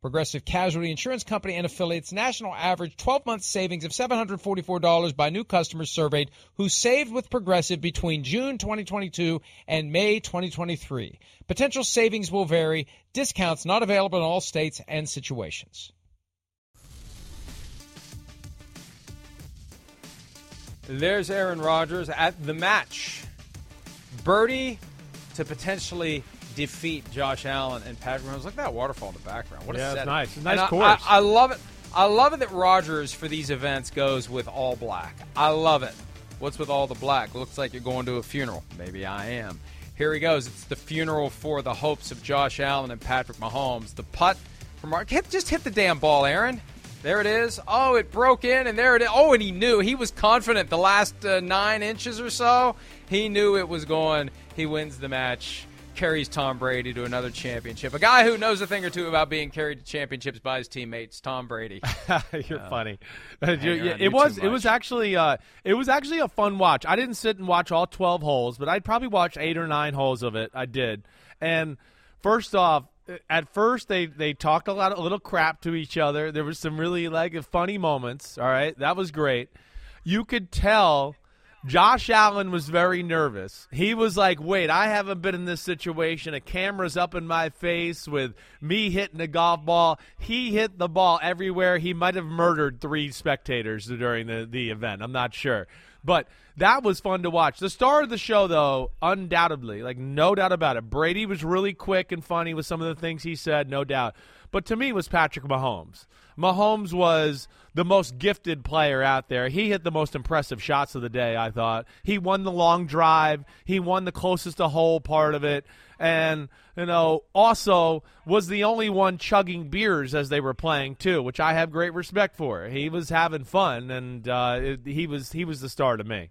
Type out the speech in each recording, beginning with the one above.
Progressive Casualty Insurance Company and affiliates national average 12 month savings of $744 by new customers surveyed who saved with Progressive between June 2022 and May 2023. Potential savings will vary, discounts not available in all states and situations. There's Aaron Rodgers at the match. Birdie to potentially defeat Josh Allen and Patrick Mahomes. Look at that waterfall in the background. What a yeah, setting. it's nice. A nice And I- course. I, I love it. I love it that Rodgers for these events goes with all black. I love it. What's with all the black? Looks like you're going to a funeral. Maybe I am. Here he goes. It's the funeral for the hopes of Josh Allen and Patrick Mahomes. The putt from Mark. Hit, just hit the damn ball, Aaron. There it is. Oh, it broke in, and there it is. Oh, and he knew. He was confident the last uh, nine inches or so. He knew it was going. He wins the match, carries Tom Brady to another championship. A guy who knows a thing or two about being carried to championships by his teammates, Tom Brady. You're funny. You- around it was it was actually uh, it was actually a fun watch. I didn't sit and watch all 12 holes, but I'd probably watch 8 or 9 holes of it. I did. And first off, at first they they talked a lot a little crap to each other. There was some really like funny moments, all right? That was great. You could tell Josh Allen was very nervous. He was like, "Wait, I haven't been in this situation. A camera's up in my face with me hitting a golf ball. He hit the ball everywhere. He might have murdered three spectators during the the event. I'm not sure, but that was fun to watch. The star of the show, though, undoubtedly, like no doubt about it, Brady was really quick and funny with some of the things he said, no doubt. But to me, was Patrick Mahomes. Mahomes was the most gifted player out there. He hit the most impressive shots of the day, I thought. He won the long drive, he won the closest to hole part of it, and, you know, also was the only one chugging beers as they were playing, too, which I have great respect for. He was having fun, and uh, it, he, was, he was the star to me.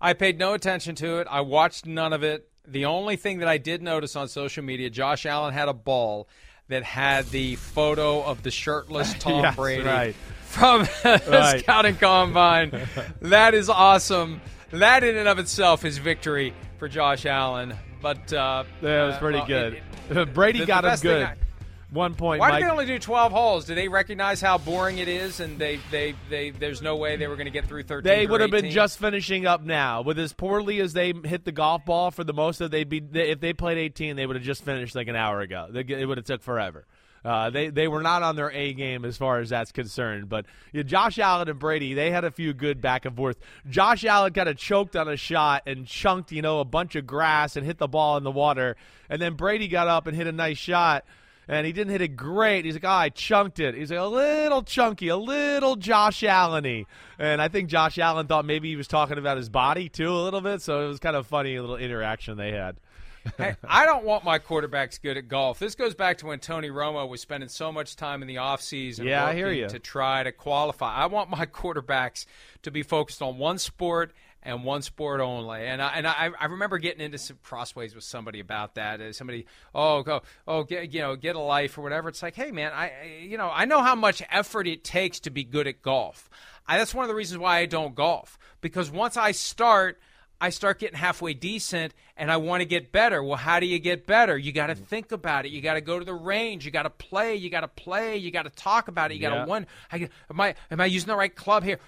I paid no attention to it. I watched none of it. The only thing that I did notice on social media, Josh Allen had a ball that had the photo of the shirtless Tom Yes, Brady right. from the Right. scouting combine. that is awesome. That in and of itself is victory for Josh Allen. But uh, That was uh, pretty well, good. it- it- Brady the- got the him good. One point, why Mike. did they only do 12 holes? Do they recognize how boring it is, and they, they, they there's no way they were going to get through 13? They would have been just finishing up now. With as poorly as they hit the golf ball for the most of, they'd be if they played 18, they would have just finished like an hour ago. It would have took forever. Uh, they they were not on their A game as far as that's concerned. But yeah, Josh Allen and Brady, they had a few good back and forth. Josh Allen kind of choked on a shot and chunked, you know, a bunch of grass and hit the ball in the water. And then Brady got up and hit a nice shot. And he didn't hit it great. He's like, oh, I chunked it. He's like, a little chunky, a little Josh Allen-y. And I think Josh Allen thought maybe he was talking about his body, too, a little bit. So it was kind of funny, a little interaction they had. hey, I don't want my quarterbacks good at golf. This goes back to when Tony Romo was spending so much time in the offseason Yeah, I hear you. to try to qualify. I want my quarterbacks to be focused on one sport and one sport only. And I, and I, I remember getting into some crossways with somebody about that. Uh, somebody, oh, go, oh, get, you know, get a life or whatever. It's like, hey, man, I, you know, I know how much effort it takes to be good at golf. I, that's one of the reasons why I don't golf because once I start, I start getting halfway decent and I want to get better. Well, how do you get better? You got to think about it. You got to go to the range. You got to play. You got to play. You got to talk about it. You got to yeah. wonder, am I am I using the right club here?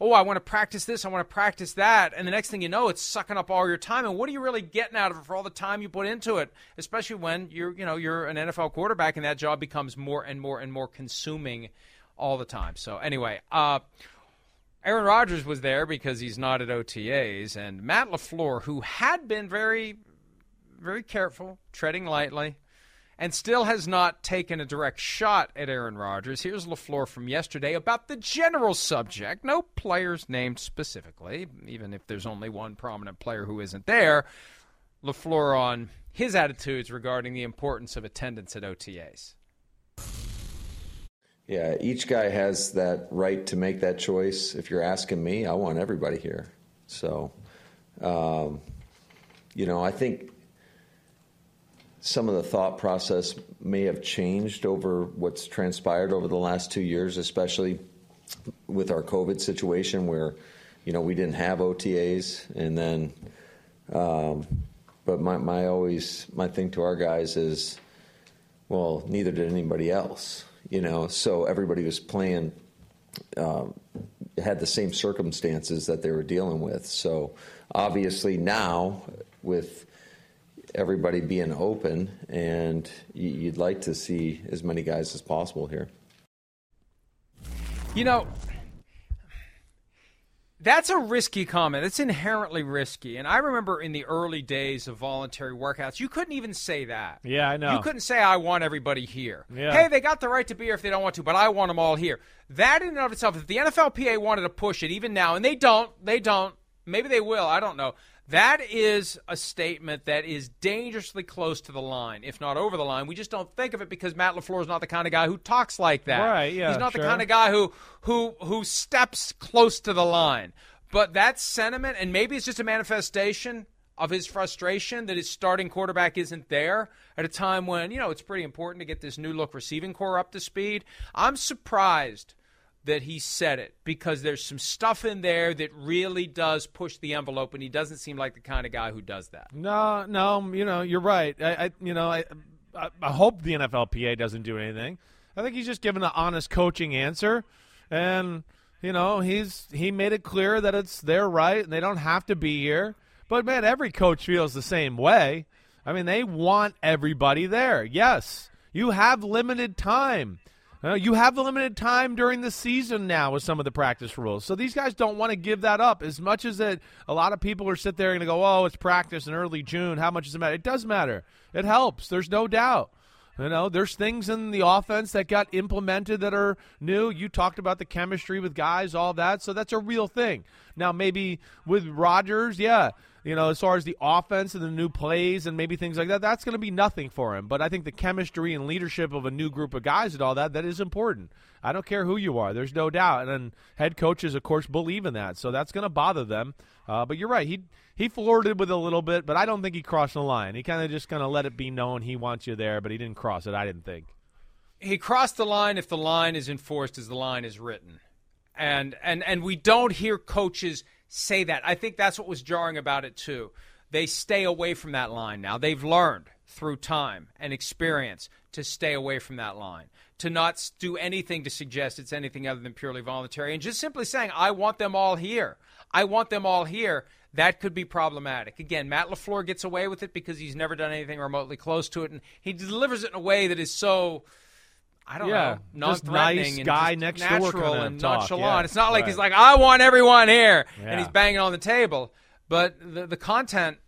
Oh, I want to practice this. I want to practice that. And the next thing you know, it's sucking up all your time. And what are you really getting out of it for all the time you put into it? Especially when you're you know you're an NFL quarterback and that job becomes more and more and more consuming all the time. So anyway, uh, Aaron Rodgers was there because he's not at OTAs, and Matt LaFleur, who had been very, very careful, treading lightly, and still has not taken a direct shot at Aaron Rodgers. Here's LaFleur from yesterday about the general subject. No players named specifically, even if there's only one prominent player who isn't there. LaFleur on his attitudes regarding the importance of attendance at OTAs. Yeah, each guy has that right to make that choice. If you're asking me, I want everybody here. So, um, you know, I think some of the thought process may have changed over what's transpired over the last two years, especially with our COVID situation where, you know, we didn't have OTAs. And then, um, but my, my always, my thing to our guys is, well, neither did anybody else you know, so everybody was playing uh, had the same circumstances that they were dealing with. So obviously now with everybody being open, and you'd like to see as many guys as possible here. You know, that's a risky comment. It's inherently risky. And I remember in the early days of voluntary workouts, you couldn't even say that. Yeah, I know. You couldn't say, I want everybody here. Yeah. Hey, they got the right to be here if they don't want to, but I want them all here. That in and of itself, if the NFLPA wanted to push it even now, and they don't, they don't, maybe they will, I don't know. That is a statement that is dangerously close to the line, if not over the line. We just don't think of it because Matt LaFleur is not the kind of guy who talks like that. Right, yeah. He's not sure. the kind of guy who who who steps close to the line. But that sentiment, and maybe it's just a manifestation of his frustration that his starting quarterback isn't there at a time when, you know, it's pretty important to get this new look receiving corps up to speed. I'm surprised that he said it because there's some stuff in there that really does push the envelope, and he doesn't seem like the kind of guy who does that. No, no, you know, you're right. I, I you know, I, I hope the NFLPA doesn't do anything. I think he's just given an honest coaching answer, and you know, he's he made it clear that it's their right and they don't have to be here. But man, every coach feels the same way. I mean, they want everybody there. Yes, you have limited time. Uh, you have the limited time during the season now with some of the practice rules. So these guys don't want to give that up as much as that a lot of people are sit there and go, "Oh, it's practice in early June. How much does it matter?" It does matter. It helps. There's no doubt. You know, there's things in the offense that got implemented that are new. You talked about the chemistry with guys, all that. So that's a real thing. Now, maybe with Rodgers, yeah, you know, as far as the offense and the new plays and maybe things like that, that's going to be nothing for him. But I think the chemistry and leadership of a new group of guys and all that, that is important. I don't care who you are. There's no doubt. And then head coaches, of course, believe in that. So that's going to bother them. Uh, but you're right. He he flirted with it a little bit, but I don't think he crossed the line. He kind of just kind of let it be known he wants you there, but he didn't cross it. I didn't think. He crossed the line if the line is enforced as the line is written. And and and we don't hear coaches say that. I think that's what was jarring about it too. They stay away from that line now. They've learned through time and experience to stay away from that line, to not do anything to suggest it's anything other than purely voluntary, and just simply saying, I want them all here. I want them all here. That could be problematic. Again, Matt LaFleur gets away with it because he's never done anything remotely close to it, and he delivers it in a way that is so. I don't yeah, know, non-threatening nice and guy next natural door kind of and talk. nonchalant. Yeah, it's not like right. he's like, "I want everyone here," Yeah. and he's banging on the table. But the the content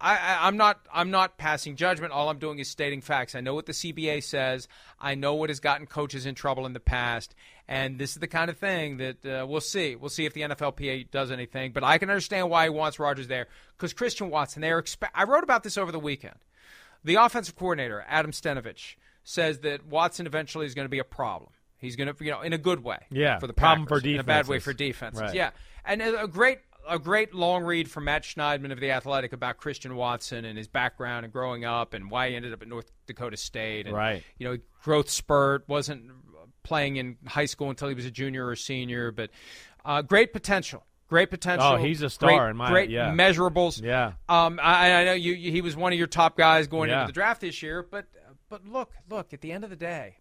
I, I, I'm not. I'm not passing judgment. All I'm doing is stating facts. I know what the CBA says. I know what has gotten coaches in trouble in the past, and this is the kind of thing that uh, we'll see. We'll see if the NFLPA does anything. But I can understand why he wants Rodgers there because Christian Watson. They are. Expe- I wrote about this over the weekend. The offensive coordinator Adam Stenavich says that Watson eventually is going to be a problem. He's going to, you know, in a good way. Yeah, for the problem Packers, for in a bad way for defenses. Right. Yeah, and a great a great long read from Matt Schneidman of The Athletic about Christian Watson and his background and growing up and why he ended up at North Dakota State. And, right. You know, growth spurt, wasn't playing in high school until he was a junior or senior, but uh, great potential. Great potential. Oh, he's a star great, in my great yeah. measurables. Yeah. Um, I, I know you, you, He was one of your top guys going yeah. into the draft this year, but but look, look. At the end of the day,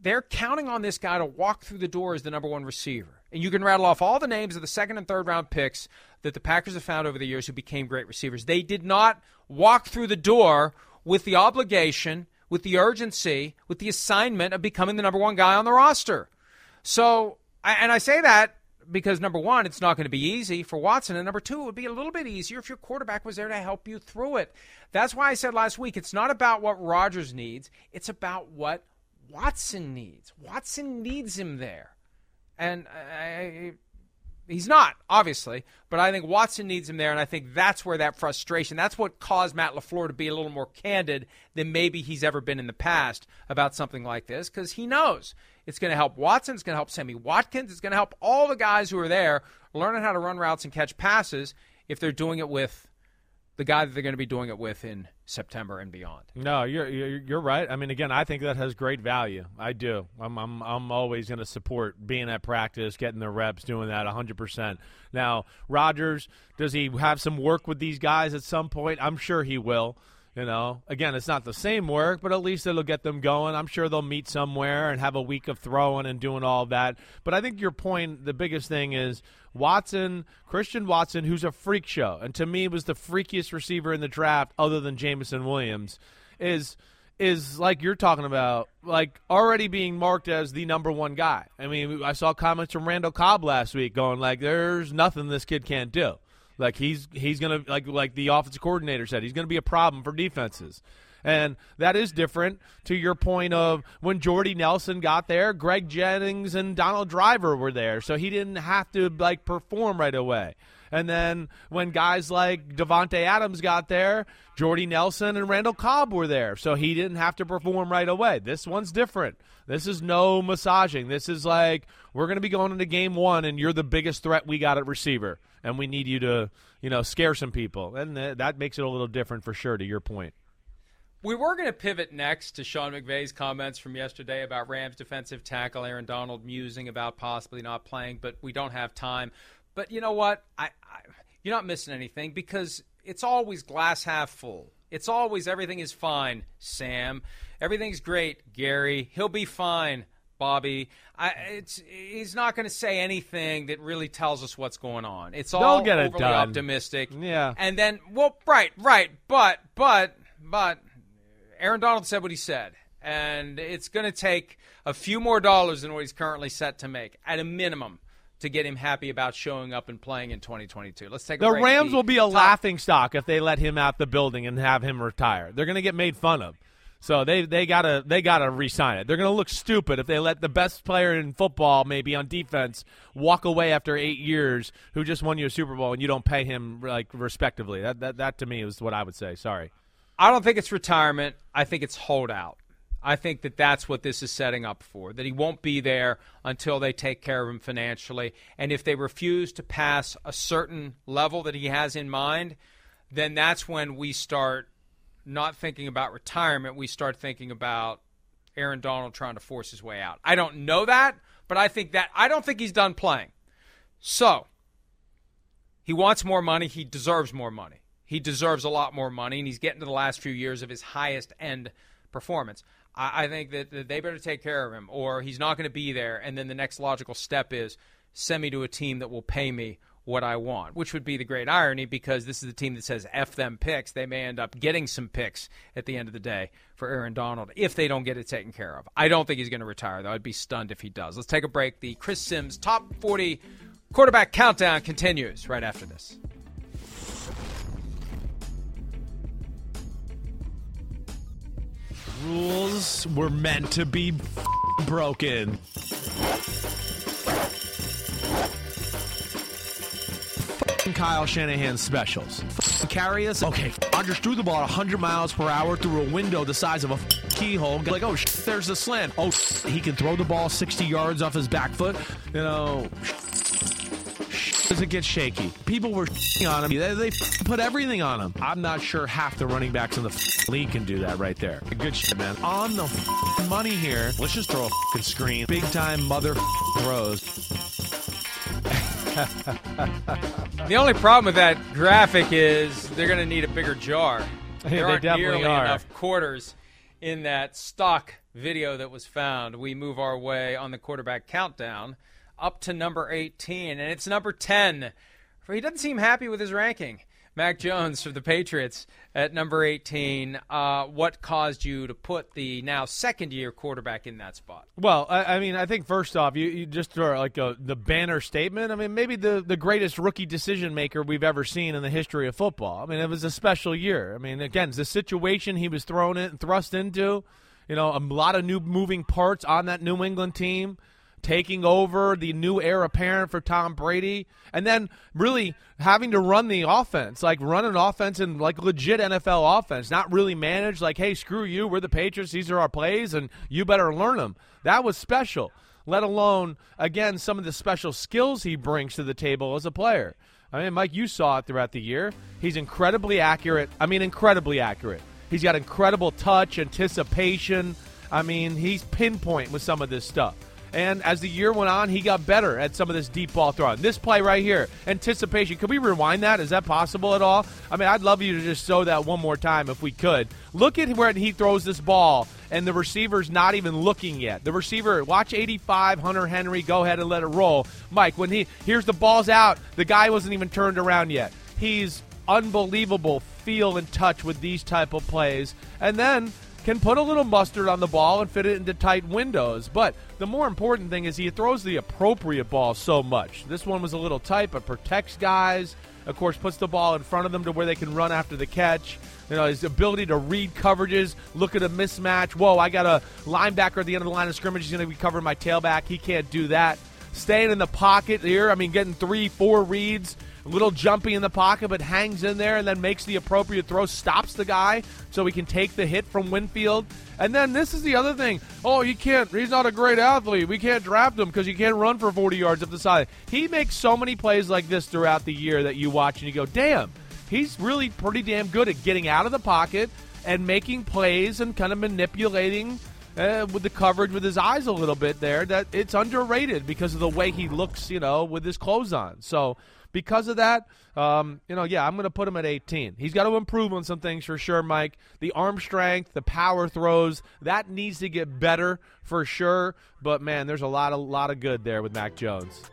they're counting on this guy to walk through the door as the number one receiver. And you can rattle off all the names of the second and third round picks that the Packers have found over the years who became great receivers. They did not walk through the door with the obligation, with the urgency, with the assignment of becoming the number one guy on the roster. So, and I say that because number one, it's not going to be easy for Watson, and number two, it would be a little bit easier if your quarterback was there to help you through it. That's why I said last week it's not about what Rodgers needs, it's about what Watson needs. Watson needs him there. And I, he's not, obviously, but I think Watson needs him there, and I think that's where that frustration, that's what caused Matt LaFleur to be a little more candid than maybe he's ever been in the past about something like this, because he knows it's going to help Watson, it's going to help Sammy Watkins, it's going to help all the guys who are there learning how to run routes and catch passes if they're doing it with the guy that they're going to be doing it with in September and beyond. No, you're you're, right. I mean, again, I think that has great value. I do. I'm I'm I'm always going to support being at practice, getting the reps, doing that 100%. Now, Rodgers, does he have some work with these guys at some point? I'm sure he will. You know, again, it's not the same work, but at least it'll get them going. I'm sure they'll meet somewhere and have a week of throwing and doing all that. But I think your point, the biggest thing is Watson, Christian Watson, who's a freak show, and to me was the freakiest receiver in the draft other than Jameson Williams, is is like you're talking about, like already being marked as the number one guy. I mean, I saw comments from Randall Cobb last week going like, "There's nothing this kid can't do." Like he's he's gonna like like the offensive coordinator said, he's gonna be a problem for defenses. And that is different to your point of when Jordy Nelson got there, Greg Jennings and Donald Driver were there. So he didn't have to like perform right away. And then when guys like Davante Adams got there, Jordy Nelson and Randall Cobb were there. So he didn't have to perform right away. This one's different. This is no massaging. This is like we're going to be going into game 1 and you're the biggest threat we got at receiver and we need you to, you know, scare some people. And that makes it a little different for sure to your point. We were going to pivot next to Sean McVay's comments from yesterday about Rams defensive tackle Aaron Donald musing about possibly not playing, but we don't have time. But you know what? I, I, you're not missing anything because it's always glass half full. It's always everything is fine, Sam. Everything's great, Gary. He'll be fine, Bobby. I, it's he's not going to say anything that really tells us what's going on. It's all They'll get it overly done. optimistic. Yeah. And then, well, right, right, but, but, but, Aaron Donald said what he said, and it's going to take a few more dollars than what he's currently set to make, at a minimum, to get him happy about showing up and playing in 2022. Let's take a the. Rams The will be a top- laughing stock if they let him out the building and have him retire. They're going to get made fun of. So they they gotta they gotta re-sign it. They're gonna look stupid if they let the best player in football, maybe on defense, walk away after eight years, who just won you a Super Bowl, and you don't pay him like respectively. That that that to me is what I would say. Sorry. I don't think it's retirement. I think it's holdout. I think that that's what this is setting up for. That he won't be there until they take care of him financially, and if they refuse to pass a certain level that he has in mind, then that's when we start not thinking about retirement. We start thinking about Aaron Donald trying to force his way out. I don't know that, but I think that I don't think he's done playing. So he wants more money. He deserves more money. He deserves a lot more money, and he's getting to the last few years of his highest end performance. I, I think that, that they better take care of him, or he's not going to be there. And then the next logical step is send me to a team that will pay me what I want, which would be the great irony because this is the team that says F them picks. They may end up getting some picks at the end of the day for Aaron Donald if they don't get it taken care of. I don't think he's going to retire, though. I'd be stunned if he does. Let's take a break. The Chris Simms top 40 quarterback countdown continues right after this. Rules were meant to be broken. Kyle Shanahan specials. Carry us. Okay, Rodgers threw the ball 100 miles per hour through a window the size of a keyhole. Like, oh, there's the slant. Oh, he can throw the ball 60 yards off his back foot. You know, does it get shaky? People were on him. They, they put everything on him. I'm not sure half the running backs in the league can do that right there. Good shit, man. On the money here. Let's just throw a screen. Big time mother throws. the only problem with that graphic is they're going to need a bigger jar. There they aren't definitely nearly are. enough quarters in that stock video that was found. We move our way on the quarterback countdown up to number 18, and it's number 10. For He doesn't seem happy with his ranking. Mac Jones for the Patriots at number 18. Uh, what caused you to put the now second year quarterback in that spot? Well, I, I mean, I think first off, you, you just throw like a, the banner statement. I mean, maybe the, the greatest rookie decision maker we've ever seen in the history of football. I mean, it was a special year. I mean, again, the situation he was thrown in, and thrust into. You know, a lot of new moving parts on that New England team taking over the new heir apparent for Tom Brady, and then really having to run the offense, like run an offense and like legit NFL offense, not really managed like, hey, screw you, we're the Patriots, these are our plays, and you better learn them. That was special. Let alone again some of the special skills he brings to the table as a player. I mean, Mike, you saw it throughout the year. He's incredibly accurate. I mean, incredibly accurate. He's got incredible touch, anticipation. I mean, he's pinpoint with some of this stuff. And as the year went on, he got better at some of this deep ball throwing. This play right here, anticipation. Could we rewind that? Is that possible at all? I mean, I'd love you to just show that one more time if we could. Look at where he throws this ball, and the receiver's not even looking yet. The receiver, watch 85, Hunter Henry, go ahead and let it roll. Mike, when he here's the ball's out, the guy wasn't even turned around yet. He's unbelievable feel and touch with these type of plays. And then can put a little mustard on the ball and fit it into tight windows. But the more important thing is he throws the appropriate ball so much. This one was a little tight, but protects guys. Of course, puts the ball in front of them to where they can run after the catch. You know, his ability to read coverages, look at a mismatch. Whoa, I got a linebacker at the end of the line of scrimmage. He's going to be covering my tailback. He can't do that. Staying in the pocket here, I mean, getting three, four reads a little jumpy in the pocket, but hangs in there and then makes the appropriate throw, stops the guy so he can take the hit from Winfield. And then this is the other thing. Oh, he can't. He's not a great athlete. We can't draft him because he can't run for 40 yards up the side. He makes so many plays like this throughout the year that you watch and you go, damn, he's really pretty damn good at getting out of the pocket and making plays and kind of manipulating uh, with the coverage with his eyes a little bit there. That it's underrated because of the way he looks, you know, with his clothes on. So because of that, um, you know, yeah, I'm going to put him at 18. He's got to improve on some things for sure, Mike. The arm strength, the power throws, that needs to get better for sure. But man, there's a lot of lot of good there with Mac Jones.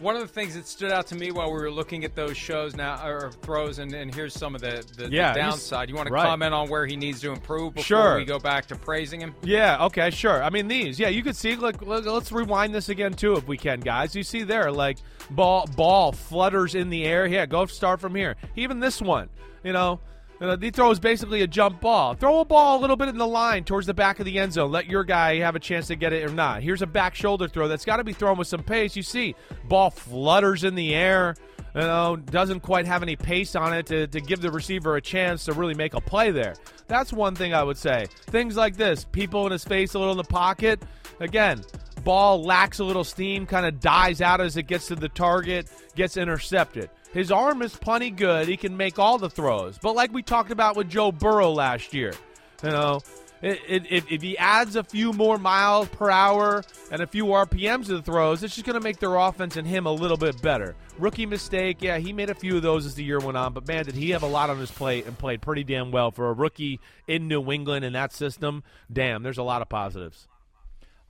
One of the things that stood out to me while we were looking at those shows now or throws, and, and here's some of the, the, Yeah, the downside. You want to right. comment on where he needs to improve before Sure. we go back to praising him? Yeah, okay, sure. I mean, these, yeah, you could see. Like, let- let's rewind this again too, if we can, guys. You see there, like ball, ball flutters in the air. Yeah, go start from here. Even this one, you know, you uh, know, he throws basically a jump ball. Throw a ball a little bit in the line towards the back of the end zone. Let your guy have a chance to get it or not. Here's a back shoulder throw that's got to be thrown with some pace. You see, ball flutters in the air. You know, doesn't quite have any pace on it to, to give the receiver a chance to really make a play there. That's one thing I would say. Things like this, people in his face a little in the pocket. Again, ball lacks a little steam, kind of dies out as it gets to the target, gets intercepted. His arm is plenty good. He can make all the throws. But like we talked about with Joe Burrow last year, you know, it, it, if, if he adds a few more miles per hour and a few RPMs to the throws, it's just going to make their offense and him a little bit better. Rookie mistake, yeah, he made a few of those as the year went on, but man, did he have a lot on his plate and played pretty damn well for a rookie in New England in that system. Damn, there's a lot of positives.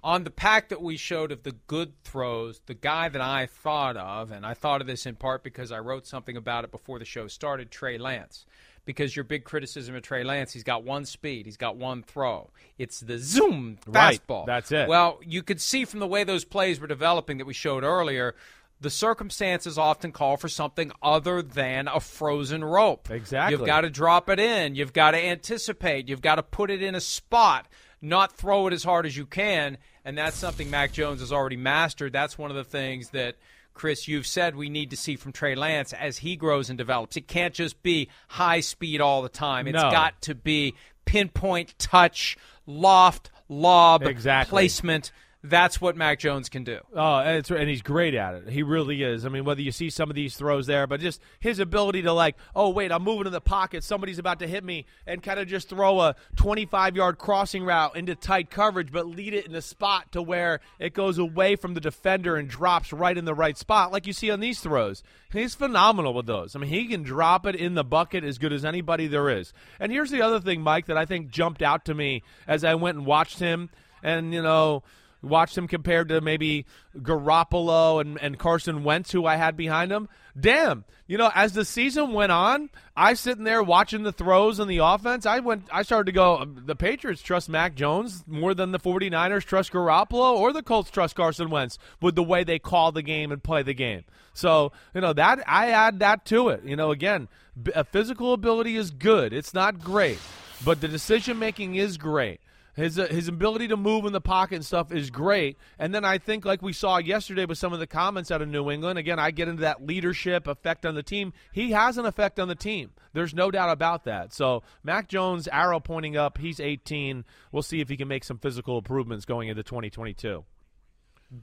On the pack that we showed of the good throws, the guy that I thought of, and I thought of this in part because I wrote something about it before the show started, Trey Lance. Because your big criticism of Trey Lance, he's got one speed, he's got one throw. It's the zoom Right, fastball. that's it. Well, you could see from the way those plays were developing that we showed earlier, the circumstances often call for something other than a frozen rope. Exactly. You've got to drop it in. You've got to anticipate. You've got to put it in a spot, not throw it as hard as you can. And that's something Mac Jones has already mastered. That's one of the things that, Chris, you've said we need to see from Trey Lance as he grows and develops. It can't just be high speed all the time. It's No. got to be pinpoint touch, loft, lob, Exactly. placement. That's what Mac Jones can do. Oh, and, and he's great at it. He really is. I mean, whether you see some of these throws there, but just his ability to like, oh wait, I'm moving in the pocket, somebody's about to hit me, and kind of just throw a 25 yard crossing route into tight coverage, but lead it in a spot to where it goes away from the defender and drops right in the right spot, like you see on these throws. He's phenomenal with those. I mean, he can drop it in the bucket as good as anybody there is. And here's the other thing, Mike, that I think jumped out to me as I went and watched him, and you know watched him compared to maybe Garoppolo and, and Carson Wentz, who I had behind him. Damn, you know, as the season went on, I sitting there watching the throws and the offense. I went, I started to go. Um, the Patriots trust Mac Jones more than the 49ers trust Garoppolo or the Colts trust Carson Wentz with the way they call the game and play the game. So you know that I add that to it. You know, again, a physical ability is good. It's not great, but the decision making is great. His uh, his ability to move in the pocket and stuff is great. And then I think, like we saw yesterday with some of the comments out of New England, again, I get into that leadership effect on the team. He has an effect on the team. There's no doubt about that. So Mac Jones, arrow pointing up. He's 18. We'll see if he can make some physical improvements going into 2022.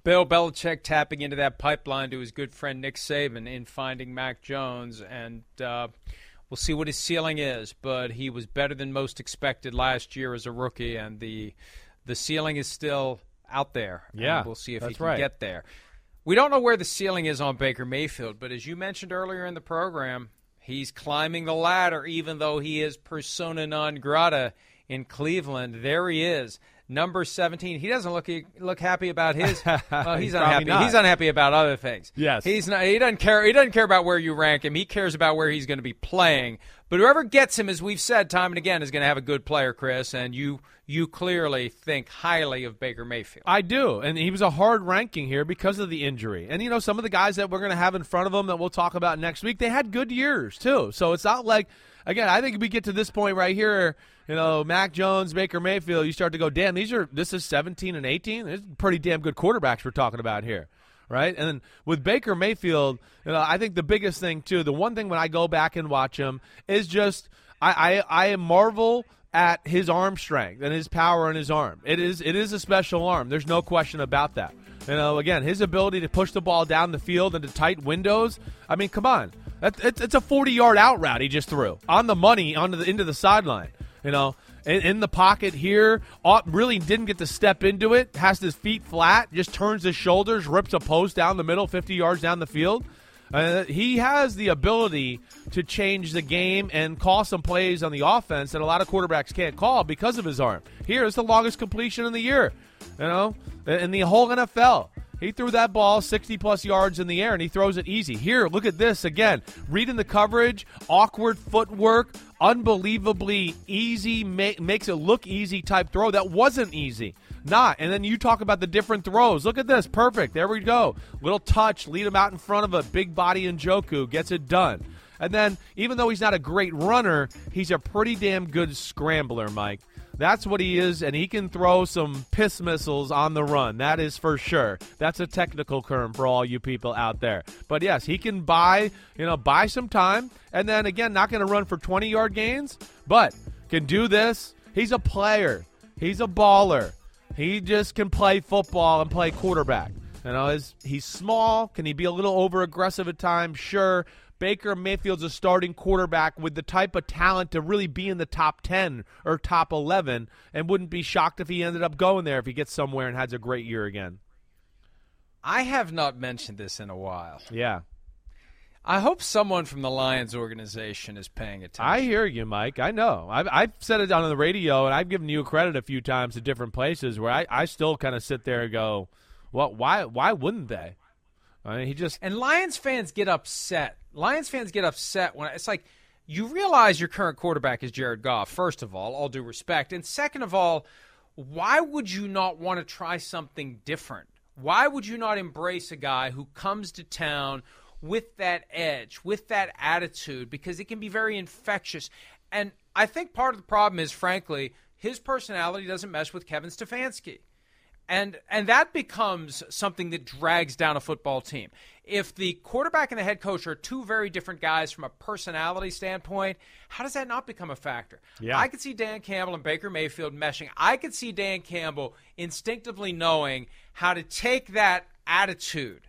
Bill Belichick tapping into that pipeline to his good friend Nick Saban in finding Mac Jones and. Uh, We'll see what his ceiling is, but he was better than most expected last year as a rookie, and the the ceiling is still out there. Yeah, we'll see if he can right. get there. We don't know where the ceiling is on Baker Mayfield, but as you mentioned earlier in the program, he's climbing the ladder, even though he is persona non grata in Cleveland. There he is number 17. He doesn't look look happy about his. Well, he's, he's unhappy. He's unhappy about other things. Yes, he's not. He doesn't care. He doesn't care about where you rank him. He cares about where he's going to be playing. But whoever gets him, as we've said time and again, is going to have a good player, Chris. And you you clearly think highly of Baker Mayfield. I do, and he was a hard ranking here because of the injury. And you know, some of the guys that we're going to have in front of him that we'll talk about next week, they had good years too. So it's not like again. I think we get to this point right here you know, Mac Jones, Baker Mayfield, you start to go, damn, these are this is 17 and 18. These pretty damn good quarterbacks we're talking about here, right? And then with Baker Mayfield, you know, I think the biggest thing too, the one thing when I go back and watch him is just I I, I marvel at his arm strength and his power in his arm. It is it is a special arm. There's no question about that. You know, again, his ability to push the ball down the field into tight windows. I mean, come on, it's a 40 yard out route he just threw on the money onto the into the sideline. You know, in, in the pocket here, really didn't get to step into it. Has his feet flat, just turns his shoulders, rips a post down the middle, 50 yards down the field. Uh, he has the ability to change the game and call some plays on the offense that a lot of quarterbacks can't call because of his arm. Here is the longest completion in the year, you know, in the whole NFL. He threw that ball 60 plus yards in the air and he throws it easy. Here, look at this again. Reading the coverage, awkward footwork, unbelievably easy, ma- makes it look easy type throw. That wasn't easy. Not. And then you talk about the different throws. Look at this. Perfect. There we go. Little touch, lead him out in front of a big body and Njoku gets it done. And then, even though he's not a great runner, he's a pretty damn good scrambler, Mike. That's what he is, and he can throw some piss missiles on the run. That is for sure. That's a technical term for all you people out there. But yes, he can buy, you know, buy some time, and then again, not going to run for 20 yard gains, but can do this. He's a player. He's a baller. He just can play football and play quarterback. You know, he's small. Can he be a little over aggressive at times? Sure. Baker Mayfield's a starting quarterback with the type of talent to really be in the top 10 or top 11 and wouldn't be shocked if he ended up going there if he gets somewhere and has a great year again. I have not mentioned this in a while. Yeah. I hope someone from the Lions organization is paying attention. I hear you, Mike. I know. I've, I've said it on the radio, and I've given you credit a few times at different places where I, I still kind of sit there and go, well, why, why wouldn't they? I mean, he just and Lions fans get upset. Lions fans get upset when it's like you realize your current quarterback is Jared Goff. First of all, all due respect, and second of all, why would you not want to try something different? Why would you not embrace a guy who comes to town with that edge, with that attitude? Because it can be very infectious. And I think part of the problem is, frankly, his personality doesn't mesh with Kevin Stefanski. And and that becomes something that drags down a football team. If the quarterback and the head coach are two very different guys from a personality standpoint, how does that not become a factor? Yeah. I could see Dan Campbell and Baker Mayfield meshing. I could see Dan Campbell instinctively knowing how to take that attitude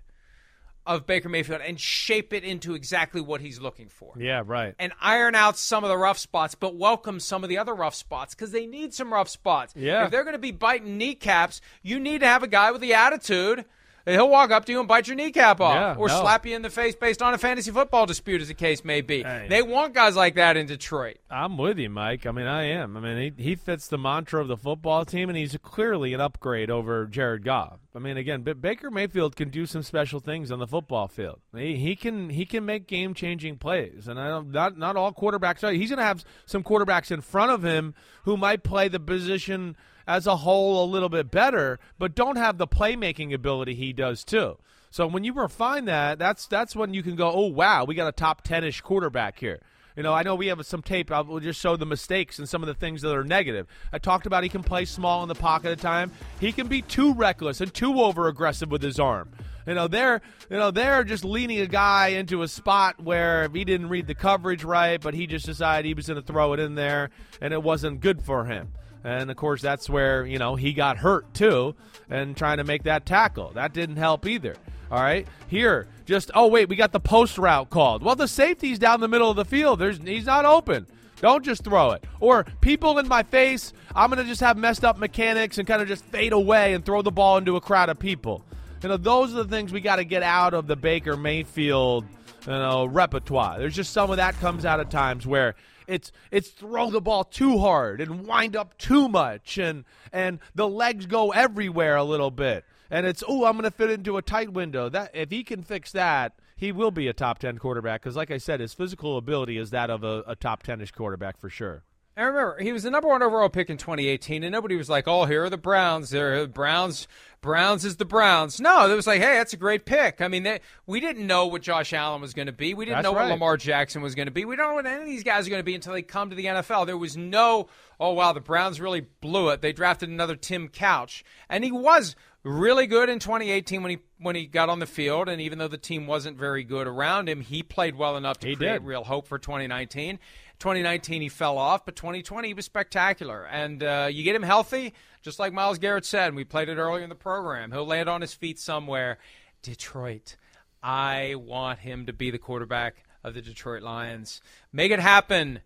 of Baker Mayfield and shape it into exactly what he's looking for. Yeah, right. And iron out some of the rough spots, but welcome some of the other rough spots because they need some rough spots. Yeah. If they're going to be biting kneecaps, you need to have a guy with the attitude. He'll walk up to you and bite your kneecap off, Yeah, or no. slap you in the face based on a fantasy football dispute, as the case may be. Hey. They want guys like that in Detroit. I'm with you, Mike. I mean, I am. I mean, he, he fits the mantra of the football team, and he's clearly an upgrade over Jared Goff. I mean, again, Baker Mayfield can do some special things on the football field. He, he can he can make game changing plays, and I don't not not all quarterbacks are. He's going to have some quarterbacks in front of him who might play the position as a whole a little bit better, but don't have the playmaking ability he does too. So when you refine that, that's that's when you can go, oh wow, we got a top ten ish quarterback here. You know, I know we have some tape. I will just show the mistakes and some of the things that are negative. I talked about he can play small in the pocket at time. He can be too reckless and too over aggressive with his arm. You know, they're you know they're just leaning a guy into a spot where he didn't read the coverage right, but he just decided he was going to throw it in there, and it wasn't good for him. And of course, that's where you know he got hurt too, and trying to make that tackle that didn't help either. All right, here, just oh wait, we got the post route called. Well, the safety's down the middle of the field. There's he's not open. Don't just throw it. Or people in my face, I'm gonna just have messed up mechanics and kind of just fade away and throw the ball into a crowd of people. You know, those are the things we got to get out of the Baker Mayfield, you know, repertoire. There's just some of that comes out at times where it's it's throw the ball too hard and wind up too much and and the legs go everywhere a little bit. And it's oh, I'm going to fit into a tight window. That if he can fix that, he will be a top 10 quarterback because like I said, his physical ability is that of a, a top 10ish quarterback for sure. I remember he was the number one overall pick in 2018, and nobody was like, "Oh, here are the Browns. They're Browns. Browns is the Browns." No, it was like, "Hey, that's a great pick." I mean, they, we didn't know what Josh Allen was going to be. We didn't That's know right. what Lamar Jackson was going to be. We don't know what any of these guys are going to be until they come to the NFL. There was no, "Oh wow, the Browns really blew it. They drafted another Tim Couch," and he was really good in 2018 when he when he got on the field. And even though the team wasn't very good around him, he played well enough to He create did. real hope for 2019. 2019 he fell off, but 2020 he was spectacular. And uh, you get him healthy, just like Myles Garrett said, and we played it earlier in the program. He'll land on his feet somewhere. Detroit, I want him to be the quarterback of the Detroit Lions. Make it happen,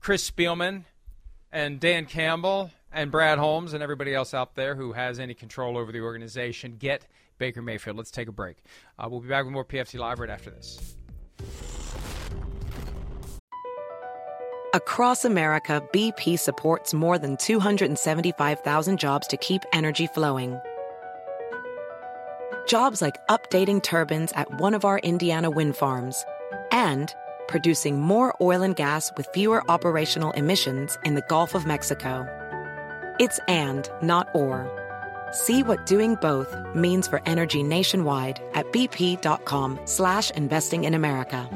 Chris Spielman and Dan Campbell and Brad Holmes and everybody else out there who has any control over the organization. Get Baker Mayfield. Let's take a break. Uh, we'll be back with more PFT Live right after this. Across America, BP supports more than 275,000 jobs to keep energy flowing. Jobs like updating turbines at one of our Indiana wind farms and producing more oil and gas with fewer operational emissions in the Gulf of Mexico. It's and, not or. See what doing both means for energy nationwide at bp.com slash investing in America.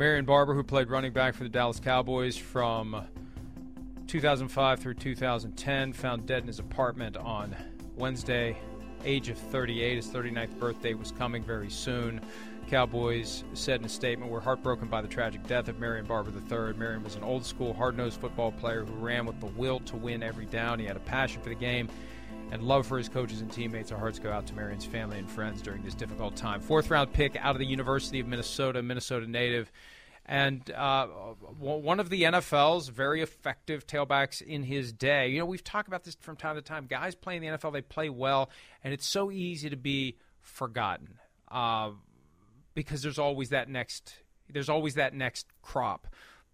Marion Barber, who played running back for the Dallas Cowboys from 2005 through 2010, found dead in his apartment on Wednesday, age of 38. His 39th birthday was coming very soon. Cowboys said in a statement, We're heartbroken by the tragic death of Marion Barber III. Marion was an old school, hard nosed football player who ran with the will to win every down. He had a passion for the game and love for his coaches and teammates. Our hearts go out to Marion's family and friends during this difficult time. Fourth round pick out of the University of Minnesota, Minnesota native, and uh, one of the NFL's very effective tailbacks in his day. You know, we've talked about this from time to time. Guys playing in the NFL, they play well, and it's so easy to be forgotten uh, because there's always that next. There's always that next crop.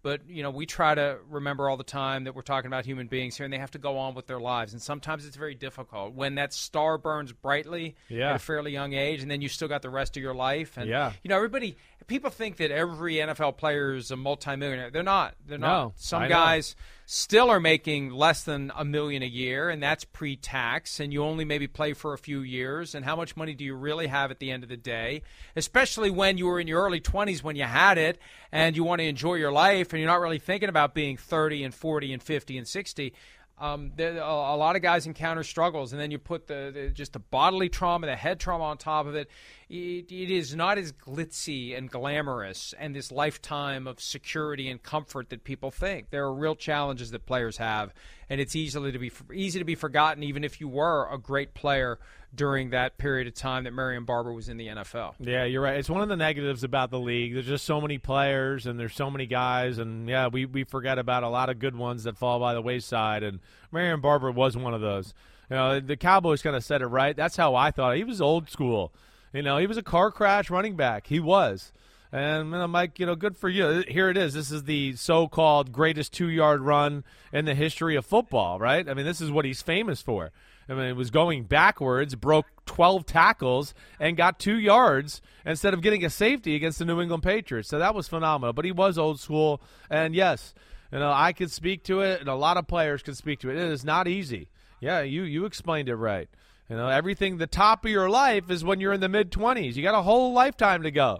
But you know, we try to remember all the time that we're talking about human beings here, and they have to go on with their lives. And sometimes it's very difficult when that star burns brightly Yeah. at a fairly young age, and then you still got the rest of your life. And Yeah. you know, everybody people think that every NFL player is a multimillionaire. They're not. They're not. Some I know. guys still are making less than a million a year, and that's pre-tax, and you only maybe play for a few years. And how much money do you really have at the end of the day? Especially when you were in your early 20s when you had it, and you want to enjoy your life, and you're not really thinking about being 30 and 40 and 50 and 60 um, there, a, a lot of guys encounter struggles, and then you put the, the just the bodily trauma, the head trauma on top of it. It. It is not as glitzy and glamorous, and this lifetime of security and comfort that people think. There are real challenges that players have, and it's easily to be easy to be forgotten, even if you were a great player during that period of time that Marion Barber was in the NFL. Yeah, you're right. It's one of the negatives about the league. There's just so many players and there's so many guys, and yeah, we, we forget about a lot of good ones that fall by the wayside. And Marion Barber was one of those. You know, the Cowboys kind of said it right. That's how I thought. He was old school. You know, he was a car crash running back. He was. And I'm like, you know, good for you. Here it is. This is the so-called greatest two-yard run in the history of football, right? I mean, this is what he's famous for. I mean, it was going backwards, broke 12 tackles, and got two yards instead of getting a safety against the New England Patriots. So that was phenomenal. But he was old school. And yes, you know, I could speak to it, and a lot of players can speak to it. It is not easy. Yeah, you, you explained it right. You know, everything, the top of your life is when you're in the mid 20s. You got a whole lifetime to go.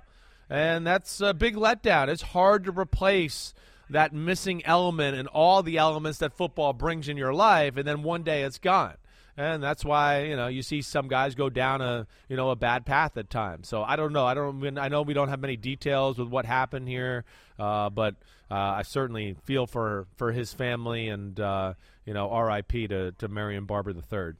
And that's a big letdown. It's hard to replace that missing element and all the elements that football brings in your life, and then one day it's gone and that's why you know you see some guys go down a you know a bad path at times. So I don't know. I don't. I know we don't have many details with what happened here, uh, but uh, I certainly feel for for his family and uh, you know R.I.P. to to Marion Barber III.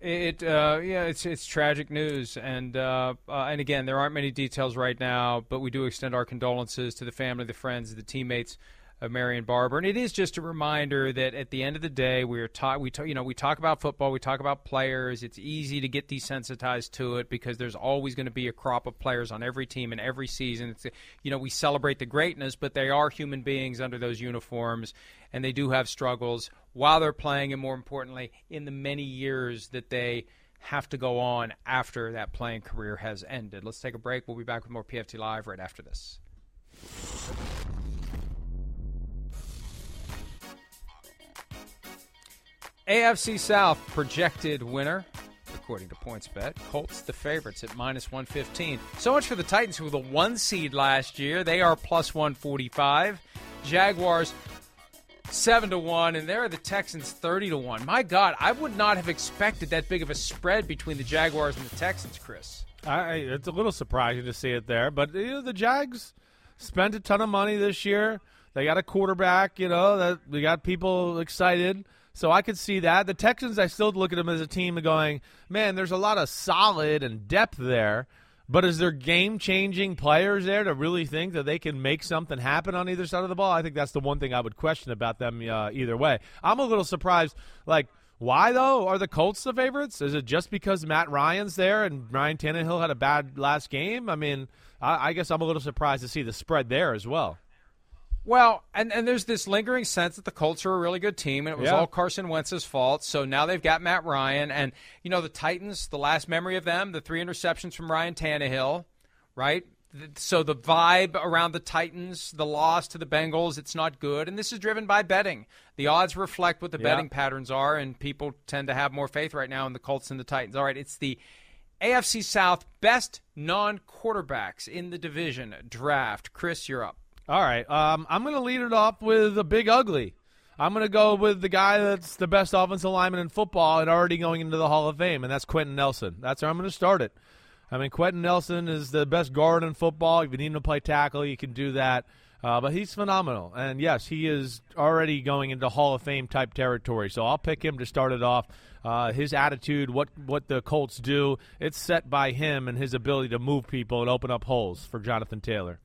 It uh, yeah, it's it's tragic news, and uh, uh, and again, there aren't many details right now, but we do extend our condolences to the family, the friends, the teammates of Marion Barber. And it is just a reminder that at the end of the day, we're talk we talk, you know we talk about football, we talk about players. It's easy to get desensitized to it because there's always going to be a crop of players on every team in every season. It's, you know we celebrate the greatness, but they are human beings under those uniforms, and they do have struggles while they're playing, and more importantly, in the many years that they have to go on after that playing career has ended. Let's take a break. We'll be back with more PFT Live right after this. AFC South projected winner, according to PointsBet. Colts the favorites at minus 115. So much for the Titans, who were the one seed last year. They are plus 145. Jaguars 7 to 1, and there are the Texans 30 to 1. My God, I would not have expected that big of a spread between the Jaguars and the Texans, Chris. I, it's a little surprising to see it there, but you know the Jags spent a ton of money this year. They got a quarterback, you know, that we got people excited. So I could see that. The Texans, I still look at them as a team going, man, there's a lot of solid and depth there. But is there game changing players there to really think that they can make something happen on either side of the ball? I think that's the one thing I would question about them uh, either way. I'm a little surprised. Like, why though? Are the Colts the favorites? Is it just because Matt Ryan's there and Ryan Tannehill had a bad last game? I mean, I, I guess I'm a little surprised to see the spread there as well. Well, and, and there's this lingering sense that the Colts are a really good team, and it was Yeah. all Carson Wentz's fault. So now they've got Matt Ryan, and you know the Titans. The last memory of them, the three interceptions from Ryan Tannehill, right? So the vibe around the Titans, the loss to the Bengals, it's not good, and this is driven by betting. The odds reflect what the Yeah. betting patterns are, and people tend to have more faith right now in the Colts and the Titans. All right, it's the AFC South best non-quarterbacks in the division draft. Chris, you're up. All right. Um, I'm going to lead it off with a big ugly. I'm going to go with the guy that's the best offensive lineman in football and already going into the Hall of Fame, and that's Quenton Nelson. That's where I'm going to start it. I mean, Quenton Nelson is the best guard in football. If you need him to play tackle, you can do that. Uh, but he's phenomenal. And yes, he is already going into Hall of Fame type territory. So I'll pick him to start it off. Uh, his attitude, what, what the Colts do, it's set by him and his ability to move people and open up holes for Jonathan Taylor.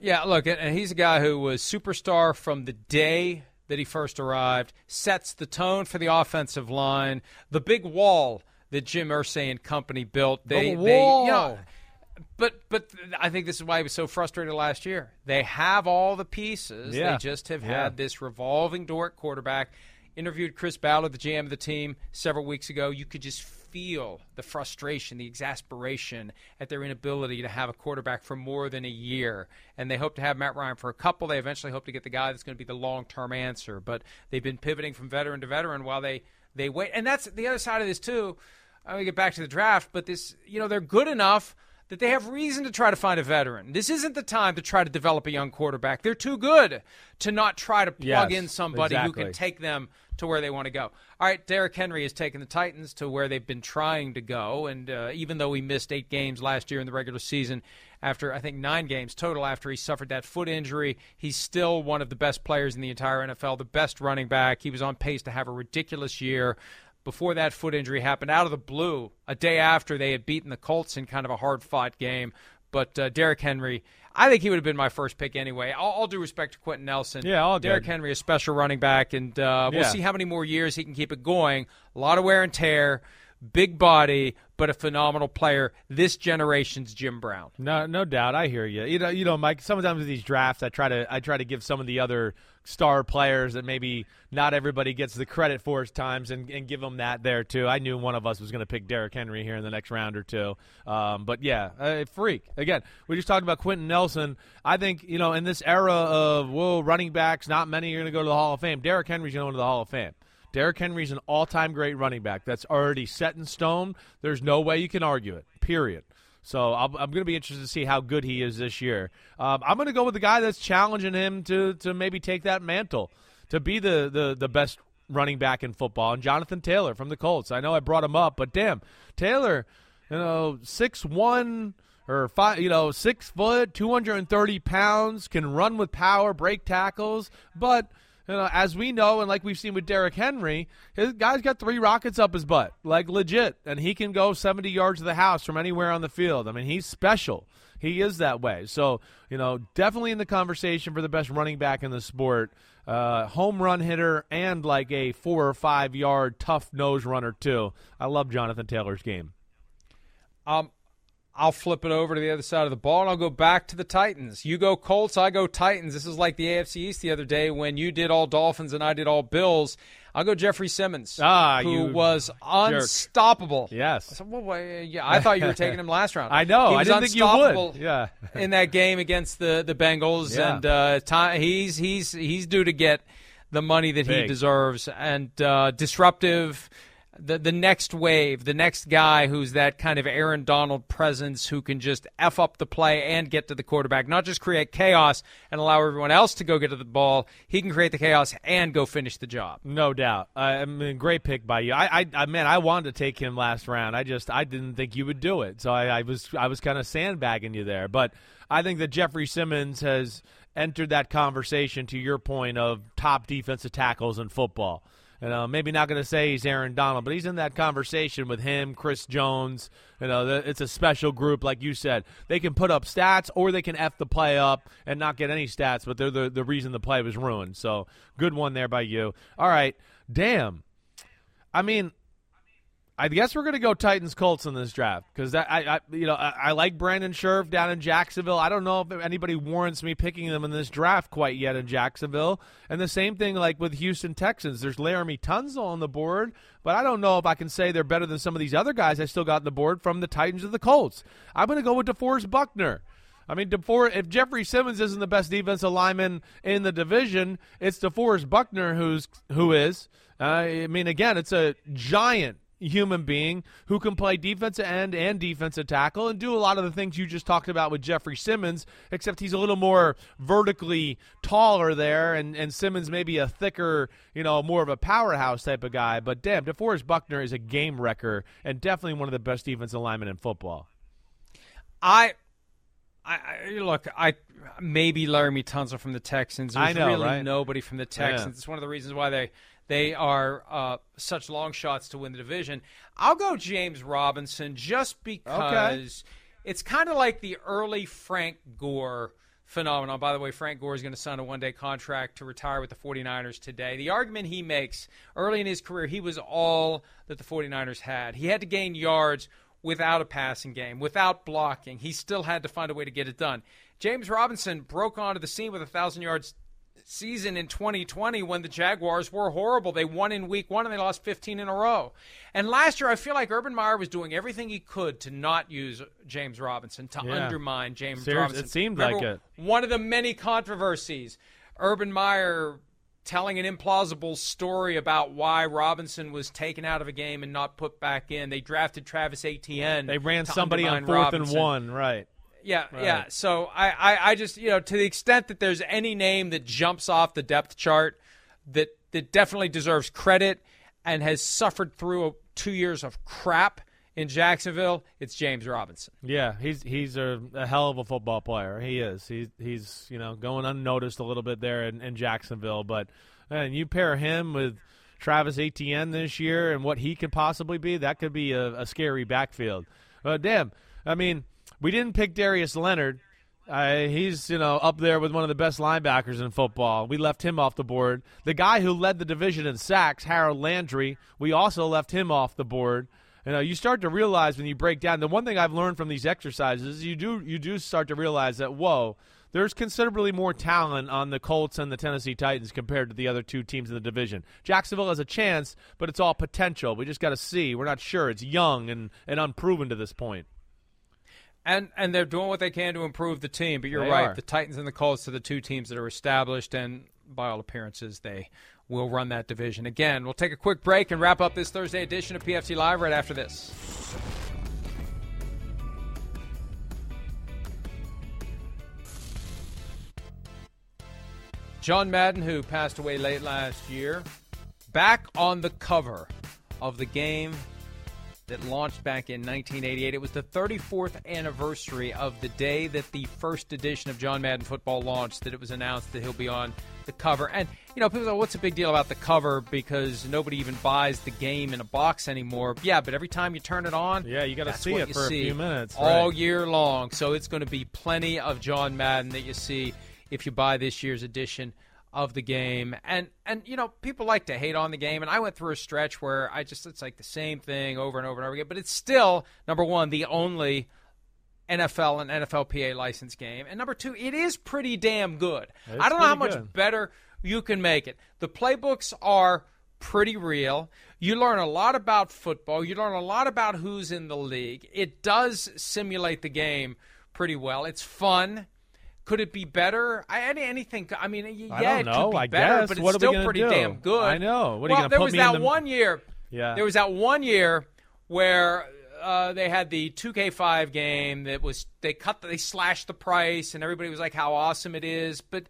Yeah, look, and he's a guy who was superstar from the day that he first arrived, sets the tone for the offensive line, the big wall that Jim Irsay and company built. They, The they wall. you know, but but I think this is why he was so frustrated last year. They have all the pieces. Yeah. They just have Yeah. had this revolving door at quarterback. interviewed Chris Ballard, the GM of the team, several weeks ago. You could just feel the frustration, the exasperation at their inability to have a quarterback for more than a year. And they hope to have Matt Ryan for a couple. They eventually hope to get the guy that's going to be the long term answer. But they've been pivoting from veteran to veteran while they, they wait. And that's the other side of this, too. I'm going to get back to the draft, but this, you know, they're good enough that they have reason to try to find a veteran. This isn't the time to try to develop a young quarterback. They're too good to not try to plug Yes, in somebody exactly. who can take them to where they want to go. All right, Derrick Henry has taken the Titans to where they've been trying to go, and uh, even though he missed eight games last year in the regular season, after I think nine games total after he suffered that foot injury, he's still one of the best players in the entire NFL, the best running back. He was on pace to have a ridiculous year before that foot injury happened out of the blue, a day after they had beaten the Colts in kind of a hard fought game. But uh, Derrick Henry, I think he would have been my first pick anyway. All, all due respect to Quenton Nelson. Yeah, all Derrick. Henry, a special running back, and uh, we'll Yeah. see how many more years he can keep it going. A lot of wear and tear, big body, but a phenomenal player. This generation's Jim Brown. No, no doubt. I hear you. You know, you know, Mike. Sometimes with these drafts, I try to, I try to give some of the other star players that maybe not everybody gets the credit for at times, and, and give them that there too. I knew one of us was going to pick Derrick Henry here in the next round or two. Um, but yeah, uh, freak. Again, we just talked about Quenton Nelson. I think you know, in this era of whoa, running backs, not many are going to go to the Hall of Fame. Derrick Henry's going to the Hall of Fame. Derrick Henry's an all-time great running back. That's already set in stone. There's no way you can argue it. Period. So I'll, I'm going to be interested to see how good he is this year. Um, I'm going to go with the guy that's challenging him to to maybe take that mantle to be the the the best running back in football, and Jonathan Taylor from the Colts. I know I brought him up, but damn, Taylor, you know, six one or five, you know, six foot, 230 pounds, can run with power, break tackles, but you know, as we know, and like we've seen with Derrick Henry, his guy's got three rockets up his butt, like legit, and he can go 70 yards of the house from anywhere on the field. I mean, he's special. He is that way. So, you know, definitely in the conversation for the best running back in the sport. Uh, home run hitter and like a four or five yard tough nose runner, too. I love Jonathan Taylor's game. Um, I'll flip it over to the other side of the ball and I'll go back to the Titans. You go Colts, I go Titans. This is like the AFC East the other day when you did all Dolphins and I did all Bills. I'll go Jeffrey Simmons, Ah, who was unstoppable. Yes. I said, well, yeah, I thought you were taking him last round. I know. I didn't think you would. Yeah. in that game against the the Bengals, Yeah. and uh, Ty- he's he's he's due to get the money that he deserves and uh, disruptive. The, the next wave, the next guy who's that kind of Aaron Donald presence who can just F up the play and get to the quarterback, not just create chaos and allow everyone else to go get to the ball. He can create the chaos and go finish the job. No doubt. Uh, I mean, great pick by you. I, I, I man, I wanted to take him last round. I just, I didn't think you would do it. So I, I was, I was kind of sandbagging you there. But I think that Jeffrey Simmons has entered that conversation. To your point of top defensive tackles in football. You uh, know, maybe not going to say he's Aaron Donald, but he's in that conversation with him, Chris Jones. You know, it's a special group, like you said. They can put up stats or they can f the play up and not get any stats, but they're the the reason the play was ruined. So good one there by you. All right, damn. I mean, I guess we're going to go Titans Colts in this draft because I, I, you know, I, I like Brandon Scherff down in Jacksonville. I don't know if anybody warrants me picking them in this draft quite yet in Jacksonville. And the same thing like with Houston Texans. There's Laremy Tunsil on the board, but I don't know if I can say they're better than some of these other guys I still got on the board from the Titans or the Colts. I'm going to go with DeForest Buckner. I mean, DeForest, if Jeffrey Simmons isn't the best defensive lineman in the division, it's DeForest Buckner who's who is. Uh, I mean, again, it's a giant human being who can play defensive end and defensive tackle and do a lot of the things you just talked about with Jeffrey Simmons, except he's a little more vertically taller there, and, and Simmons maybe a thicker, you know, more of a powerhouse type of guy. But damn, DeForest Buckner is a game wrecker and definitely one of the best defensive linemen in football. I, I, I look, I maybe Laremy Tunsil from the Texans. There's I know, really right? nobody from the Texans. It's one of the reasons why they they are uh, such long shots to win the division. I'll go James Robinson just because it's kind of like the early Frank Gore phenomenon. By the way, Frank Gore is going to sign a one day contract to retire with the 49ers today. The argument he makes early in his career, he was all that the 49ers had. He had to gain yards without a passing game, without blocking. He still had to find a way to get it done. James Robinson broke onto the scene with a thousand yards season in 2020 when the Jaguars were horrible. They won in week one and they lost 15 in a row. And last year, I feel like Urban Meyer was doing everything he could to not use James Robinson, to Yeah. undermine James Seriously, Robinson. it seemed Remember like it. One of the many controversies, Urban Meyer telling an implausible story about why Robinson was taken out of a game and not put back in. They drafted Travis Etienne. They ran somebody on fourth Robinson. and one, right? Yeah, Right. yeah. So I, I, I just, you know, to the extent that there's any name that jumps off the depth chart that that definitely deserves credit and has suffered through a, two years of crap in Jacksonville, it's James Robinson. Yeah, he's he's a, a hell of a football player. He is. He's he's you know going unnoticed a little bit there in, in Jacksonville, but and you pair him with Travis Etienne this year and what he could possibly be, that could be a, a scary backfield. Uh, damn, I mean, we didn't pick Darius Leonard. Uh, he's you know up there with one of the best linebackers in football. We left him off the board. The guy who led the division in sacks, Harold Landry, we also left him off the board. You know, you start to realize when you break down. The one thing I've learned from these exercises, is you do you do start to realize that whoa, there's considerably more talent on the Colts and the Tennessee Titans compared to the other two teams in the division. Jacksonville has a chance, but it's all potential. We just got to see. We're not sure. It's young and, and unproven to this point. And and they're doing what they can to improve the team. But you're They right. are. The Titans and the Colts are the two teams that are established, and by all appearances, they will run that division. Again, we'll take a quick break and wrap up this Thursday edition of PFT Live right after this. John Madden, who passed away late last year, back on the cover of the game that launched back in 1988. It was the 34th anniversary of the day that the first edition of John Madden Football launched, that it was announced that he'll be on the cover. And, you know, people say, what's the big deal about the cover? Because nobody even buys the game in a box anymore. Yeah, but every time you turn it on, Yeah, you gotta see it for a few minutes, All right. year long. So it's going to be plenty of John Madden that you see if you buy this year's edition of the game. And and you know, people like to hate on the game and I went through a stretch where I just it's like the same thing over and over and over again, but it's still number 1 the only NFL and NFLPA license game. And number 2, it is pretty damn good. It's I don't know how much good. better you can make it. The playbooks are pretty real. You learn a lot about football. You learn a lot about who's in the league. It does simulate the game pretty well. It's fun. Could it be better? I any anything. I mean, yeah, I don't it could be I better, guess. but it's What still pretty do? damn good. I know. What are you well, gonna there put was me in that one year. Yeah. There was that one year where uh, they had the 2K5 game that was they cut the, they slashed the price and everybody was like how awesome it is, but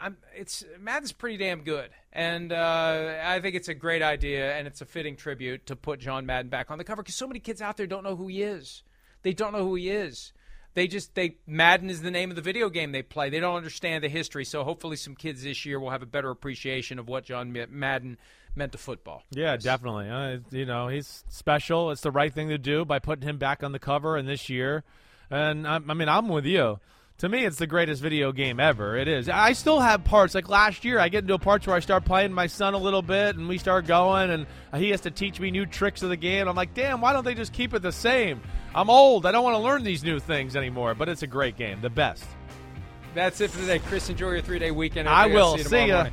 I'm it's Madden's pretty damn good, and uh, I think it's a great idea and it's a fitting tribute to put John Madden back on the cover because so many kids out there don't know who he is. They don't know who he is. They just they Madden is the name of the video game they play. They don't understand the history. So hopefully, some kids this year will have a better appreciation of what John Madden meant to football. Yeah, definitely. Uh, you know, he's special. It's the right thing to do by putting him back on the cover and this year. And I, I mean, I'm with you. To me, it's the greatest video game ever. It is. I still have parts like last year. I get into parts where I start playing my son a little bit, and we start going, and he has to teach me new tricks of the game. I'm like, damn, why don't they just keep it the same? I'm old. I don't want to learn these new things anymore. But it's a great game, the best. That's it for today. Chris, enjoy your three day weekend. I will. I'll See you See ya. morning.